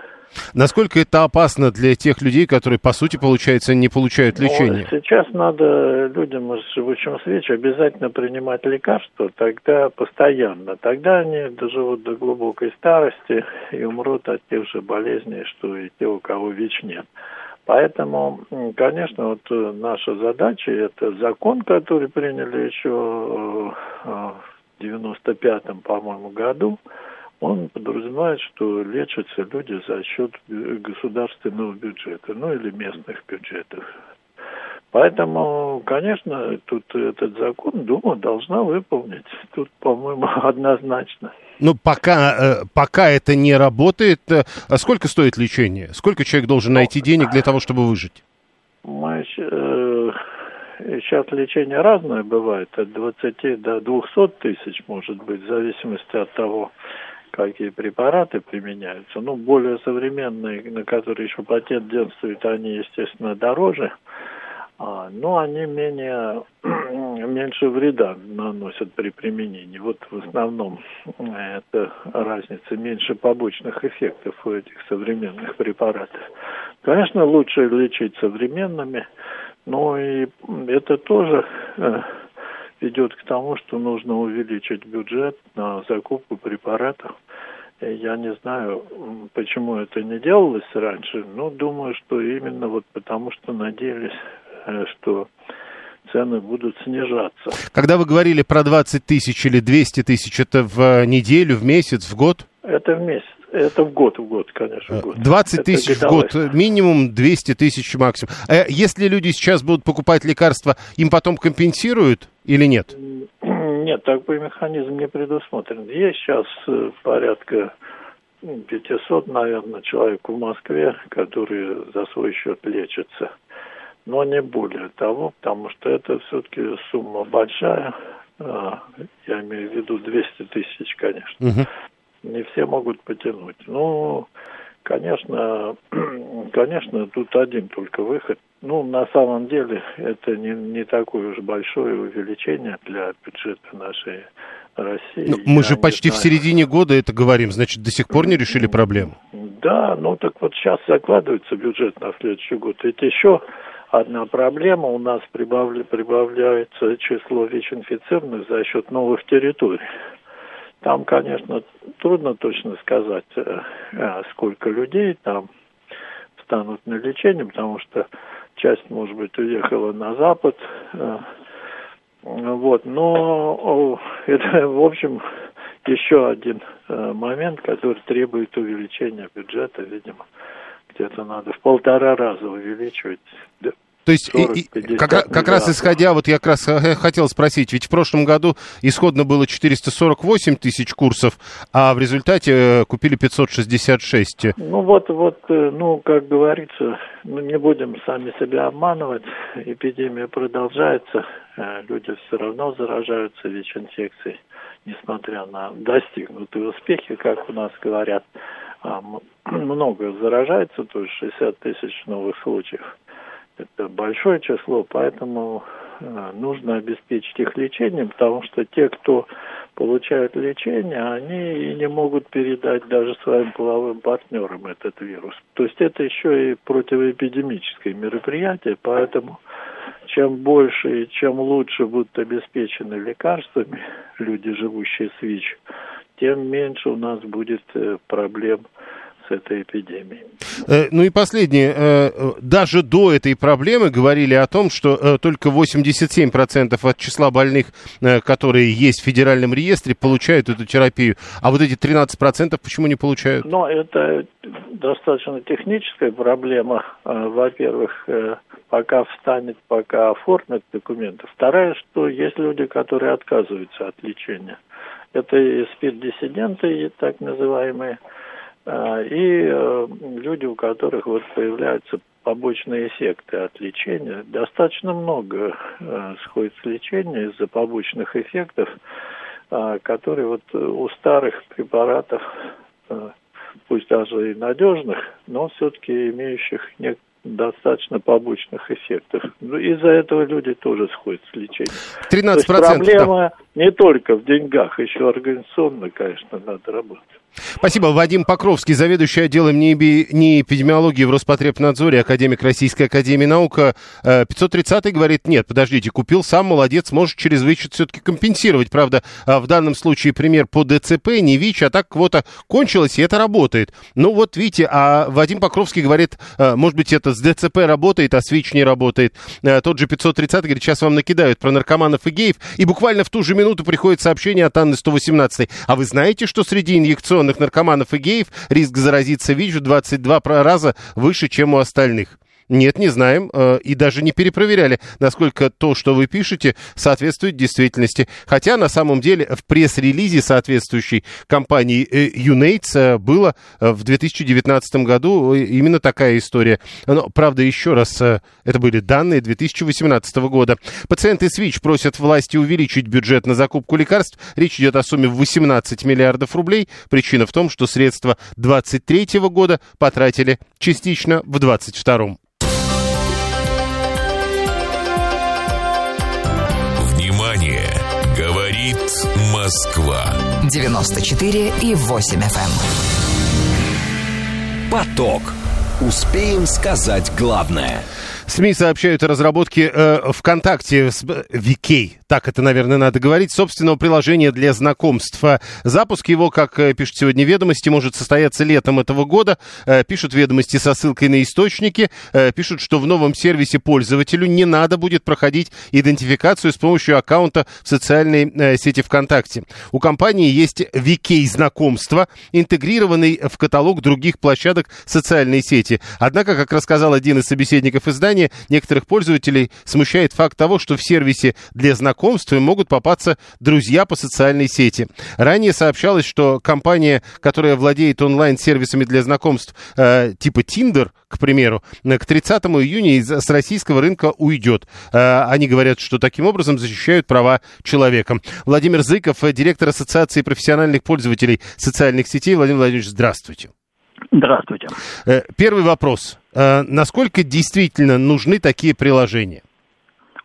Насколько это опасно для тех людей, которые, по сути, получается, не получают лечения? Ну, сейчас надо людям, живущим в свече, обязательно принимать лекарства, тогда постоянно. Тогда они доживут до глубокой старости и умрут от тех же болезней, что и те, у кого ВИЧ нет. Поэтому, конечно, вот э, наша задача, это закон, который приняли еще э, в 95-м, по-моему, году, он подразумевает, что лечатся люди за счет государственного бюджета, ну или местных бюджетов. Поэтому, конечно, тут этот закон Дума должна выполнить. Тут, по-моему, однозначно. Ну, пока, э, пока это не работает, э, а сколько стоит лечение? Сколько человек должен найти денег для того, чтобы выжить? Мы, э, сейчас лечение разное бывает, от 20 до 200 тысяч, может быть, в зависимости от того, какие препараты применяются. Ну, более современные, на которые еще патент действует, они, естественно, дороже. А, но они менее, меньше вреда наносят при применении. Вот в основном это разница, меньше побочных эффектов у этих современных препаратов. Конечно, лучше лечить современными, но и это тоже э, ведет к тому, что нужно увеличить бюджет на закупку препаратов. Я не знаю, почему это не делалось раньше, но думаю, что именно вот потому, что надеялись, э, что цены будут снижаться. Когда вы говорили про 20 тысяч или 200 тысяч, это в неделю, в месяц, в год? Это в месяц. Это в год, в год, конечно, в год. 20 тысяч в год, минимум 200 тысяч максимум. А если люди сейчас будут покупать лекарства, им потом компенсируют или нет? Нет, такой механизм не предусмотрен. Есть сейчас э, порядка 500, наверное, человек в Москве, которые за свой счет лечатся. Но не более того, потому что это все-таки сумма большая. А, я имею в виду 200 тысяч, конечно. Угу не все могут потянуть. Ну, конечно, конечно, тут один только выход. Ну, на самом деле, это не, не такое уж большое увеличение для бюджета нашей России. Ну, мы же почти знаю. в середине года это говорим, значит, до сих пор не решили проблему. Да, ну так вот сейчас закладывается бюджет на следующий год. Ведь еще одна проблема, у нас прибавля, прибавляется число ВИЧ-инфицированных за счет новых территорий. Там, конечно, трудно точно сказать, э, э, сколько людей там станут на лечение, потому что часть, может быть, уехала на Запад. Э, вот, но это, в общем, еще один момент, который требует увеличения бюджета, видимо, где-то надо в полтора раза увеличивать. То есть 40, и, и, как, как раз исходя, вот я как раз хотел спросить, ведь в прошлом году исходно было 448 тысяч курсов, а в результате э, купили 566. Ну вот, вот, э, ну как говорится, ну не будем сами себя обманывать, эпидемия продолжается, э, люди все равно заражаются ВИЧ-инфекцией, несмотря на достигнутые успехи, как у нас говорят, много заражается, то есть 60 тысяч новых случаев. Это большое число, поэтому нужно обеспечить их лечением, потому что те, кто получают лечение, они не могут передать даже своим половым партнерам этот вирус. То есть это еще и противоэпидемическое мероприятие, поэтому чем больше и чем лучше будут обеспечены лекарствами люди, живущие с ВИЧ, тем меньше у нас будет э, проблем с этой эпидемией. Э, ну и последнее. Э, даже до этой проблемы говорили о том, что э, только 87% от числа больных, которые есть в федеральном реестре, получают эту терапию. А вот эти 13% почему не получают? Ну, это достаточно техническая проблема. Во-первых, пока встанет, пока оформят документы. Вторая, что есть люди, которые отказываются от лечения. Это и спид-диссиденты, так называемые, и э, люди, у которых вот появляются побочные эффекты от лечения, достаточно много э, сходит с лечения из-за побочных эффектов, а, которые вот у старых препаратов, э, пусть даже и надежных, но все-таки имеющих достаточно побочных эффектов. Ну, из-за этого люди тоже сходят с лечением. 13%. То есть проблема, не только в деньгах, еще организационно, конечно, надо работать. Спасибо. Вадим Покровский, заведующий отделом неэпидемиологии в Роспотребнадзоре, академик Российской Академии Наук. 530 э, говорит, нет, подождите, купил сам, молодец, может через вычет все-таки компенсировать. Правда, э, в данном случае пример по ДЦП, не ВИЧ, а так квота кончилась, и это работает. Ну вот видите, а Вадим Покровский говорит, э, может быть, это с ДЦП работает, а с ВИЧ не работает. Тот же 530 говорит, сейчас вам накидают про наркоманов и геев, и буквально в ту же минуту приходит сообщение от Анны 118. А вы знаете, что среди инъекционных наркоманов и геев риск заразиться ВИЧ в 22 раза выше, чем у остальных. Нет, не знаем э, и даже не перепроверяли, насколько то, что вы пишете, соответствует действительности. Хотя на самом деле в пресс-релизе соответствующей компании э, UNAIDS э, было в 2019 году именно такая история. Но, правда, еще раз, это были данные 2018 года. Пациенты с ВИЧ просят власти увеличить бюджет на закупку лекарств. Речь идет о сумме в 18 миллиардов рублей. Причина в том, что средства 2023 года потратили частично в 2022. Москва. 94 и 8 FM. Эм. Поток. Успеем сказать главное. СМИ сообщают о разработке э, ВКонтакте с VK, так это, наверное, надо говорить, собственного приложения для знакомств. Запуск его, как э, пишут сегодня ведомости, может состояться летом этого года. Э, пишут ведомости со ссылкой на источники. Э, пишут, что в новом сервисе пользователю не надо будет проходить идентификацию с помощью аккаунта в социальной сети ВКонтакте. У компании есть VK знакомства, интегрированный в каталог других площадок социальной сети. Однако, как рассказал один из собеседников издания, некоторых пользователей смущает факт того, что в сервисе для знакомств им могут попасться друзья по социальной сети. Ранее сообщалось, что компания, которая владеет онлайн-сервисами для знакомств э, типа Tinder, к примеру, к 30 июня из, с российского рынка уйдет. Э, они говорят, что таким образом защищают права человека. Владимир Зыков, директор Ассоциации профессиональных пользователей социальных сетей. Владимир Владимирович, здравствуйте. Здравствуйте. Э, первый вопрос. Э, насколько действительно нужны такие приложения?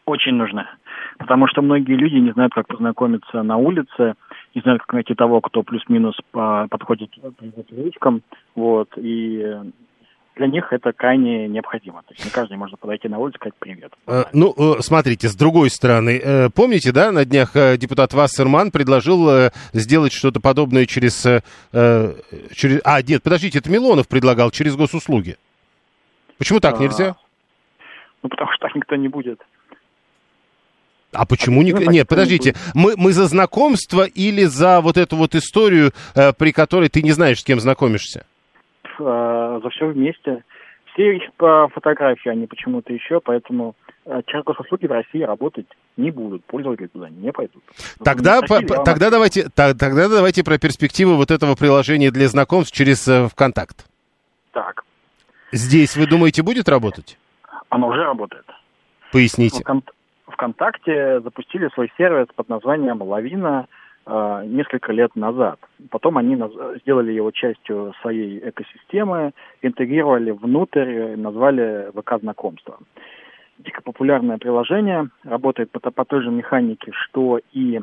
Очень нужны. Потому что многие люди не знают, как познакомиться на улице, не знают, как найти того, кто плюс-минус подходит к привычкам. Вот, и для них это крайне необходимо. То есть не каждый может подойти на улицу и сказать привет. Э, ну, э, смотрите, с другой стороны, э, помните, да, на днях депутат Вассерман предложил сделать что-то подобное через, через... А, нет, подождите, это Милонов предлагал через госуслуги. Почему так а, нельзя? Ну, потому что так никто не будет. А почему не... Нет, подождите, мы, мы за знакомство или за вот эту вот историю, при которой ты не знаешь, с кем знакомишься? э, за все вместе. Все ищут по фотографии, а не почему-то еще, поэтому э, услуги в России работать не будут, пользователи туда не пойдут. Тогда, по, вам... тогда, давайте, тогда давайте про перспективы вот этого приложения для знакомств через э, ВКонтакт. Так. Здесь, вы думаете, будет работать? Оно уже работает. Поясните. ВКонтакте запустили свой сервис под названием «Лавина», Э, несколько лет назад. Потом они сделали его частью своей экосистемы, интегрировали внутрь, назвали ВК знакомство. Дико популярное приложение, работает по, по той же механике, что и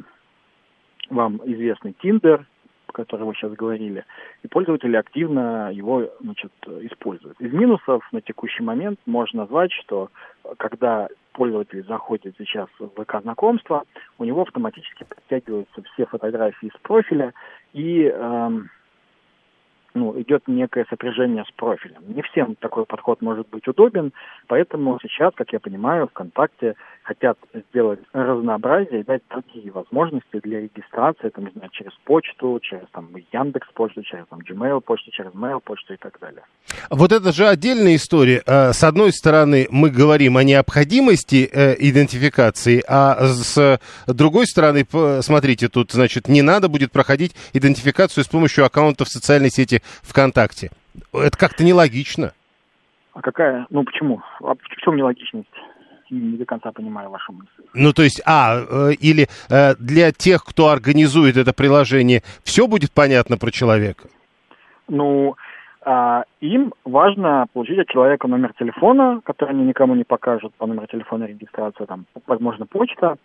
вам известный Tinder, о котором вы сейчас говорили, и пользователи активно его значит, используют. Из минусов на текущий момент можно назвать, что когда пользователь заходит сейчас в ВК-знакомство, у него автоматически подтягиваются все фотографии с профиля, и эм, ну, идет некое сопряжение с профилем. Не всем такой подход может быть удобен, поэтому сейчас, как я понимаю, ВКонтакте хотят сделать разнообразие и дать другие возможности для регистрации, там, не знаю, через почту, через там Яндекс почту, через там Gmail почту, через Mail почту и так далее. Вот это же отдельная история. Э, с одной стороны, мы говорим о необходимости э, идентификации, а с другой стороны, смотрите, тут, значит, не надо будет проходить идентификацию с помощью аккаунта в социальной сети ВКонтакте. Это как-то нелогично. А какая? Ну почему? А в чем нелогичность? Не до конца понимаю вашу мысль. Ну, то есть, а, э, или э, для тех, кто организует это приложение, все будет понятно про человека? Ну, а, им важно получить от человека номер телефона, который они никому не покажут по номеру телефона регистрации, там, возможно, почта,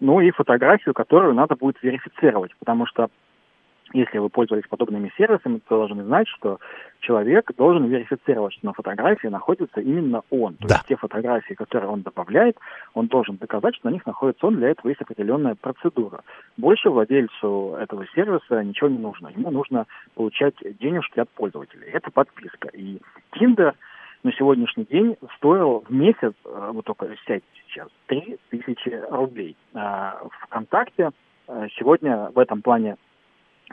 ну и фотографию, которую надо будет верифицировать, потому что если вы пользовались подобными сервисами, то должны знать, что человек должен верифицировать, что на фотографии находится именно он. То да. есть те фотографии, которые он добавляет, он должен доказать, что на них находится он, для этого есть определенная процедура. Больше владельцу этого сервиса ничего не нужно. Ему нужно получать денежки от пользователей. Это подписка. И Tinder на сегодняшний день стоил в месяц, э, вот только сядьте сейчас, 3000 рублей. А ВКонтакте э, сегодня в этом плане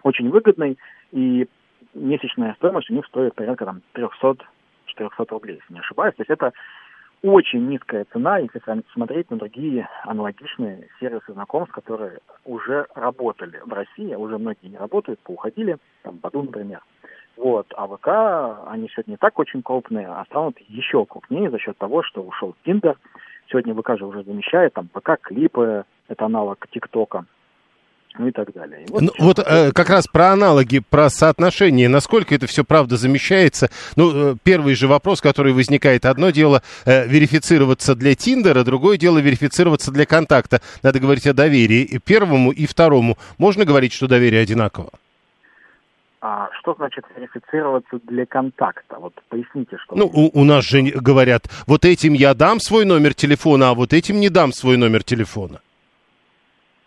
очень выгодный, и месячная стоимость у них стоит порядка там 300-400 рублей, если не ошибаюсь. То есть это очень низкая цена, если смотреть на другие аналогичные сервисы знакомств, которые уже работали в России, а уже многие не работают, поуходили, там, Баду, например. Вот, а ВК, они сегодня не так очень крупные, а станут еще крупнее за счет того, что ушел Тиндер. Сегодня ВК же уже замещает, там, ВК-клипы, это аналог ТикТока, ну и так далее. И вот ну, вот э, как раз про аналоги, про соотношение, насколько это все правда замещается. Ну, э, первый же вопрос, который возникает, одно дело э, верифицироваться для Тиндера, другое дело верифицироваться для контакта. Надо говорить о доверии и первому и второму. Можно говорить, что доверие одинаково? А что значит верифицироваться для контакта? Вот поясните, что... Ну, у, у нас же говорят, вот этим я дам свой номер телефона, а вот этим не дам свой номер телефона.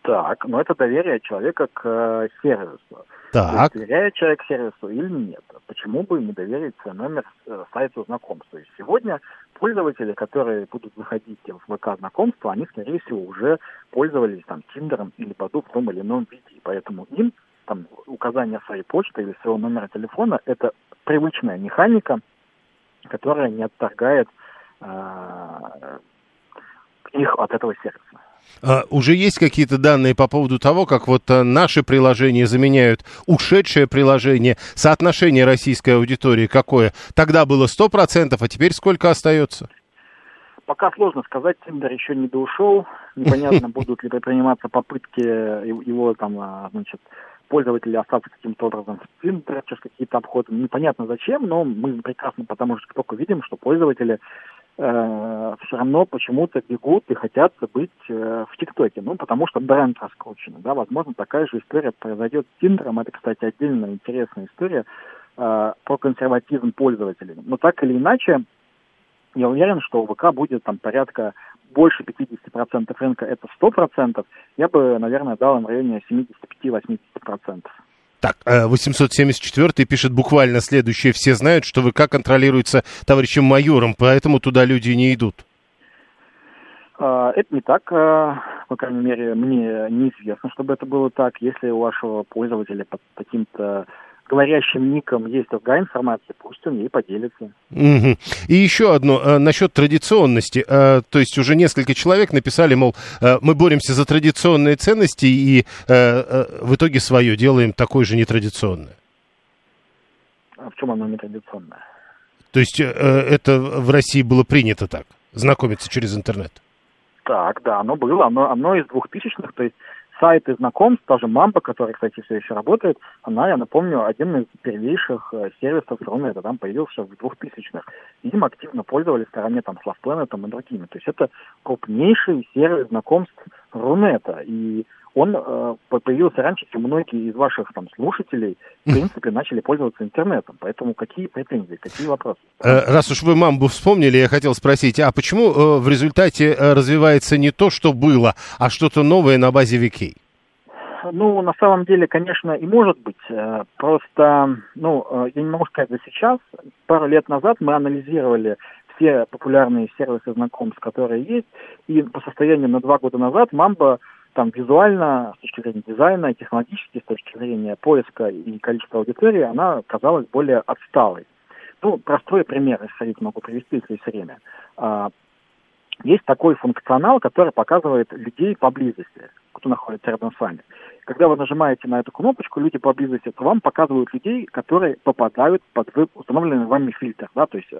Так, но это доверие человека к э, сервису. Так. Есть, доверяет человек сервису или нет? Почему бы не доверить номер э, сайту знакомств? То есть сегодня пользователи, которые будут заходить в ВК знакомства, они, скорее всего, уже пользовались там Тиндером или Баду в том или ином виде. И поэтому им там указание своей почты или своего номера телефона это привычная механика, которая не отторгает э, их от этого сервиса. Uh, уже есть какие-то данные по поводу того, как вот uh, наши приложения заменяют ушедшее приложение? Соотношение российской аудитории какое? Тогда было 100%, а теперь сколько остается? Пока сложно сказать, Тиндер еще не доушел. Непонятно, будут ли предприниматься попытки его там, а, значит, пользователи остаться каким-то образом в Тиндере, через какие-то обходы. Непонятно зачем, но мы прекрасно потому что только видим, что пользователи э, все равно почему-то бегут и хотят быть э, в ТикТоке. Ну, потому что бренд раскручен. Да, возможно, такая же история произойдет с Тиндером. Это, кстати, отдельная интересная история э, про консерватизм пользователей. Но так или иначе, я уверен, что у ВК будет там порядка больше 50% рынка, это 100%. Я бы, наверное, дал им в районе 75-80%. Так, 874 э, пишет буквально следующее. Все знают, что ВК контролируется товарищем майором, поэтому туда люди не идут. А, это не так, а, по крайней мере, мне неизвестно, чтобы это было так. Если у вашего пользователя под таким-то говорящим ником есть другая информация, пусть он ей поделится. Угу. И еще одно э, насчет традиционности. Э, то есть уже несколько человек написали, мол, э, мы боремся за традиционные ценности и в итоге свое делаем такое же нетрадиционное. А в чем оно нетрадиционное? То есть это в России было принято так, знакомиться через интернет? Так, да, оно было, оно, оно из двухтысячных, то есть сайты знакомств, даже Мамба, которая, кстати, все еще работает, она, я напомню, один из первейших э, сервисов Рунета, там появился в 2000-х. Им активно пользовались стороне там с LovePlanet и другими. То есть это крупнейший сервис знакомств Рунета. И он э, появился раньше, чем многие из ваших там слушателей, в принципе, начали пользоваться интернетом. Поэтому какие претензии, какие вопросы? Э, раз уж вы мамбу вспомнили, я хотел спросить, а почему э, в результате э, развивается не то, что было, а что-то новое на базе VK? Ну, на самом деле, конечно, и может быть. Э, просто, ну, я не могу сказать за сейчас. Пару лет назад мы анализировали все популярные сервисы знакомств, которые есть, и по состоянию на два года назад Мамба там визуально, с точки зрения дизайна, технологически, с точки зрения поиска и количества аудитории, она казалась более отсталой. Ну, простой пример, если могу привести, если есть время. А, есть такой функционал, который показывает людей поблизости, кто находится рядом с вами. Когда вы нажимаете на эту кнопочку «Люди поблизости», то вам показывают людей, которые попадают под установленный вами фильтр, да, то есть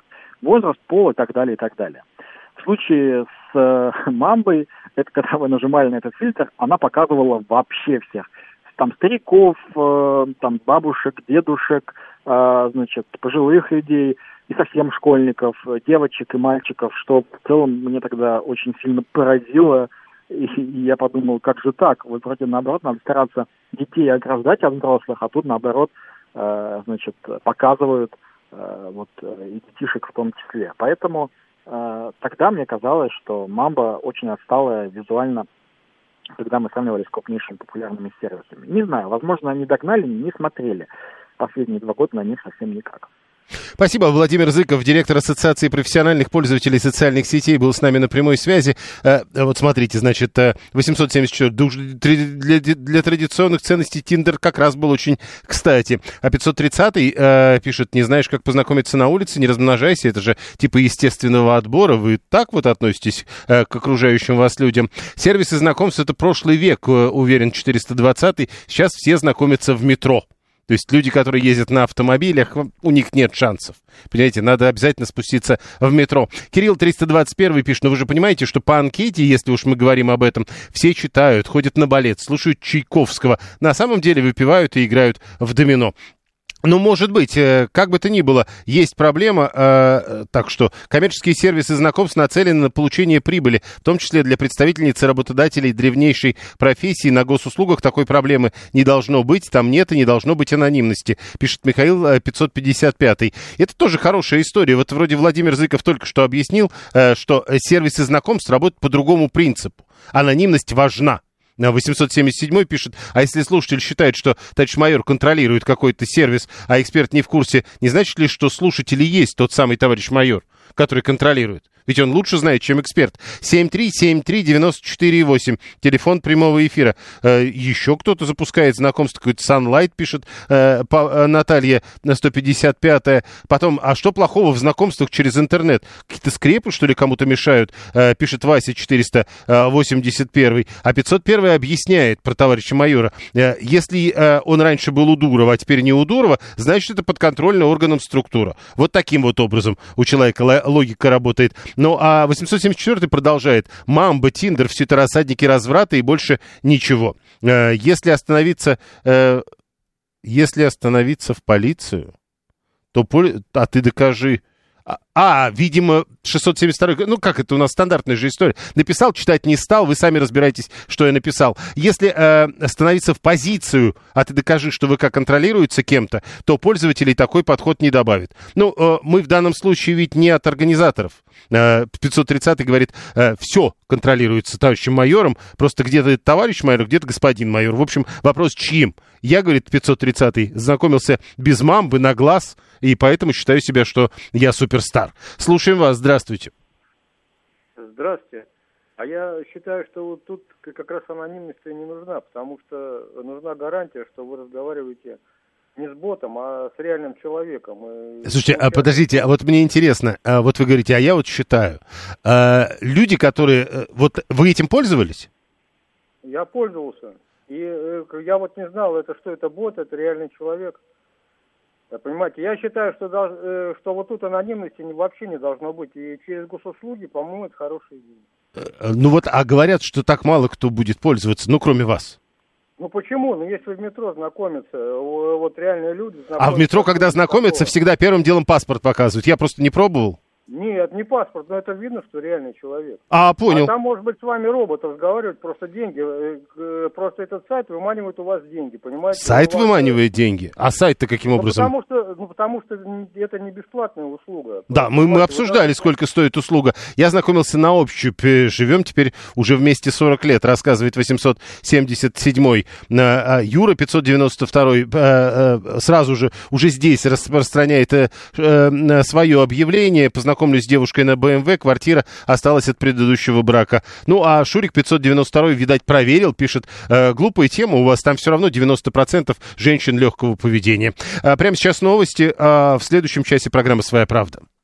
возраст, пол и так далее, и так далее. В случае с э, мамбой, это когда вы нажимали на этот фильтр, она показывала вообще всех. Там стариков, э, там бабушек, дедушек, э, значит, пожилых людей и совсем школьников, девочек и мальчиков, что в целом мне тогда очень сильно поразило И, я подумал, как же так? Вот вроде наоборот, надо стараться детей ограждать от взрослых, а тут наоборот, э, значит, показывают э, вот э, и детишек в том числе. Поэтому тогда мне казалось, что Мамба очень отсталая визуально когда мы сравнивали с крупнейшими популярными сервисами. Не знаю, возможно, они догнали, не смотрели. Последние два года на них совсем никак. Спасибо. Владимир Зыков, директор Ассоциации профессиональных пользователей социальных сетей, был с нами на прямой связи. Э, вот смотрите, значит, 874. Для, для традиционных ценностей Тиндер как раз был очень кстати. А 530 э, пишет, не знаешь, как познакомиться на улице, не размножайся, это же типа естественного отбора. Вы так вот относитесь э, к окружающим вас людям? Сервисы знакомств — это прошлый век, уверен 420 Сейчас все знакомятся в метро. То есть люди, которые ездят на автомобилях, у них нет шансов. Понимаете, надо обязательно спуститься в метро. Кирилл 321 пишет, ну вы же понимаете, что по анкете, если уж мы говорим об этом, все читают, ходят на балет, слушают Чайковского. На самом деле выпивают и играют в домино. Ну, может быть, э, как бы то ни было, есть проблема, э, так что коммерческие сервисы знакомств нацелены на получение прибыли, в том числе для представительниц и работодателей древнейшей профессии. На госуслугах такой проблемы не должно быть, там нет и не должно быть анонимности, пишет Михаил 555. Э, Это тоже хорошая история. Вот вроде Владимир Зыков только что объяснил, что сервисы знакомств работают по другому принципу. Анонимность важна. 877 пишет, а если слушатель считает, что товарищ майор контролирует какой-то сервис, а эксперт не в курсе, не значит ли, что слушатели есть тот самый товарищ майор, который контролирует? Ведь он лучше знает, чем эксперт. 7373948, телефон прямого эфира. Э, еще кто-то запускает знакомство, какой-то Sunlight пишет э, э, Наталья на 155-е. Потом, а что плохого в знакомствах через интернет? Какие-то скрепы, что ли, кому-то мешают? Пишет Вася 481. А 501 объясняет про товарища майора. Если он раньше был у Дурова, а теперь не у Дурова, значит, это подконтрольная органам структура. Вот таким вот образом у человека логика работает. Ну, а 874 продолжает. Мамба, Тиндер, все это рассадники разврата и больше ничего. Э, если остановиться... Э, если остановиться в полицию, то... А ты докажи... А, видимо, 672, ну как это у нас стандартная же история. Написал, читать не стал, вы сами разбирайтесь, что я написал. Если э, становиться в позицию, а ты докажи, что ВК контролируется кем-то, то пользователей такой подход не добавит. Ну, э, мы в данном случае ведь не от организаторов. Э, 530 говорит, э, все контролируется товарищем майором, просто где-то товарищ майор, где-то господин майор. В общем, вопрос чьим? Я, говорит 530 знакомился без мамбы на глаз, и поэтому считаю себя, что я суперстар. Слушаем вас, здравствуйте. Здравствуйте. А я считаю, что вот тут как раз анонимность не нужна, потому что нужна гарантия, что вы разговариваете не с ботом, а с реальным человеком. Слушайте, а подождите, а вот мне интересно, а вот вы говорите, а я вот считаю, а, люди, которые, э, вот вы этим пользовались? Я пользовался. И э, я вот не знал, это что это бот, это реальный человек. Понимаете, я считаю, что, долж, э, что вот тут анонимности вообще не должно быть. И через госуслуги, по-моему, это хорошая идея. Ну вот, а говорят, что так мало кто будет пользоваться, ну кроме вас. Ну почему? Ну если в метро знакомятся, вот реальные люди... А в метро, когда знакомятся, всегда первым делом паспорт показывают. Я просто не пробовал. Нет, не паспорт, но это видно, что реальный человек. А, понял. А там, может быть, с вами робот разговаривать, просто деньги, э, просто этот сайт выманивает у вас деньги, понимаете? Сайт вас... выманивает деньги? А сайт-то каким ну, образом? Потому что, ну, потому что это не бесплатная услуга. Да, мы, мы обсуждали, сколько стоит услуга. Я знакомился на ощупь, живем теперь уже вместе 40 лет, рассказывает 877-й. А, Юра 592-й э, сразу же уже здесь распространяет э, свое объявление, познакомился знакомлюсь с девушкой на БМВ, квартира осталась от предыдущего брака. Ну, а Шурик 592, видать, проверил, пишет, э, глупая тема, у вас там все равно 90% женщин легкого поведения. А, прямо сейчас новости, а в следующем часе программы «Своя правда».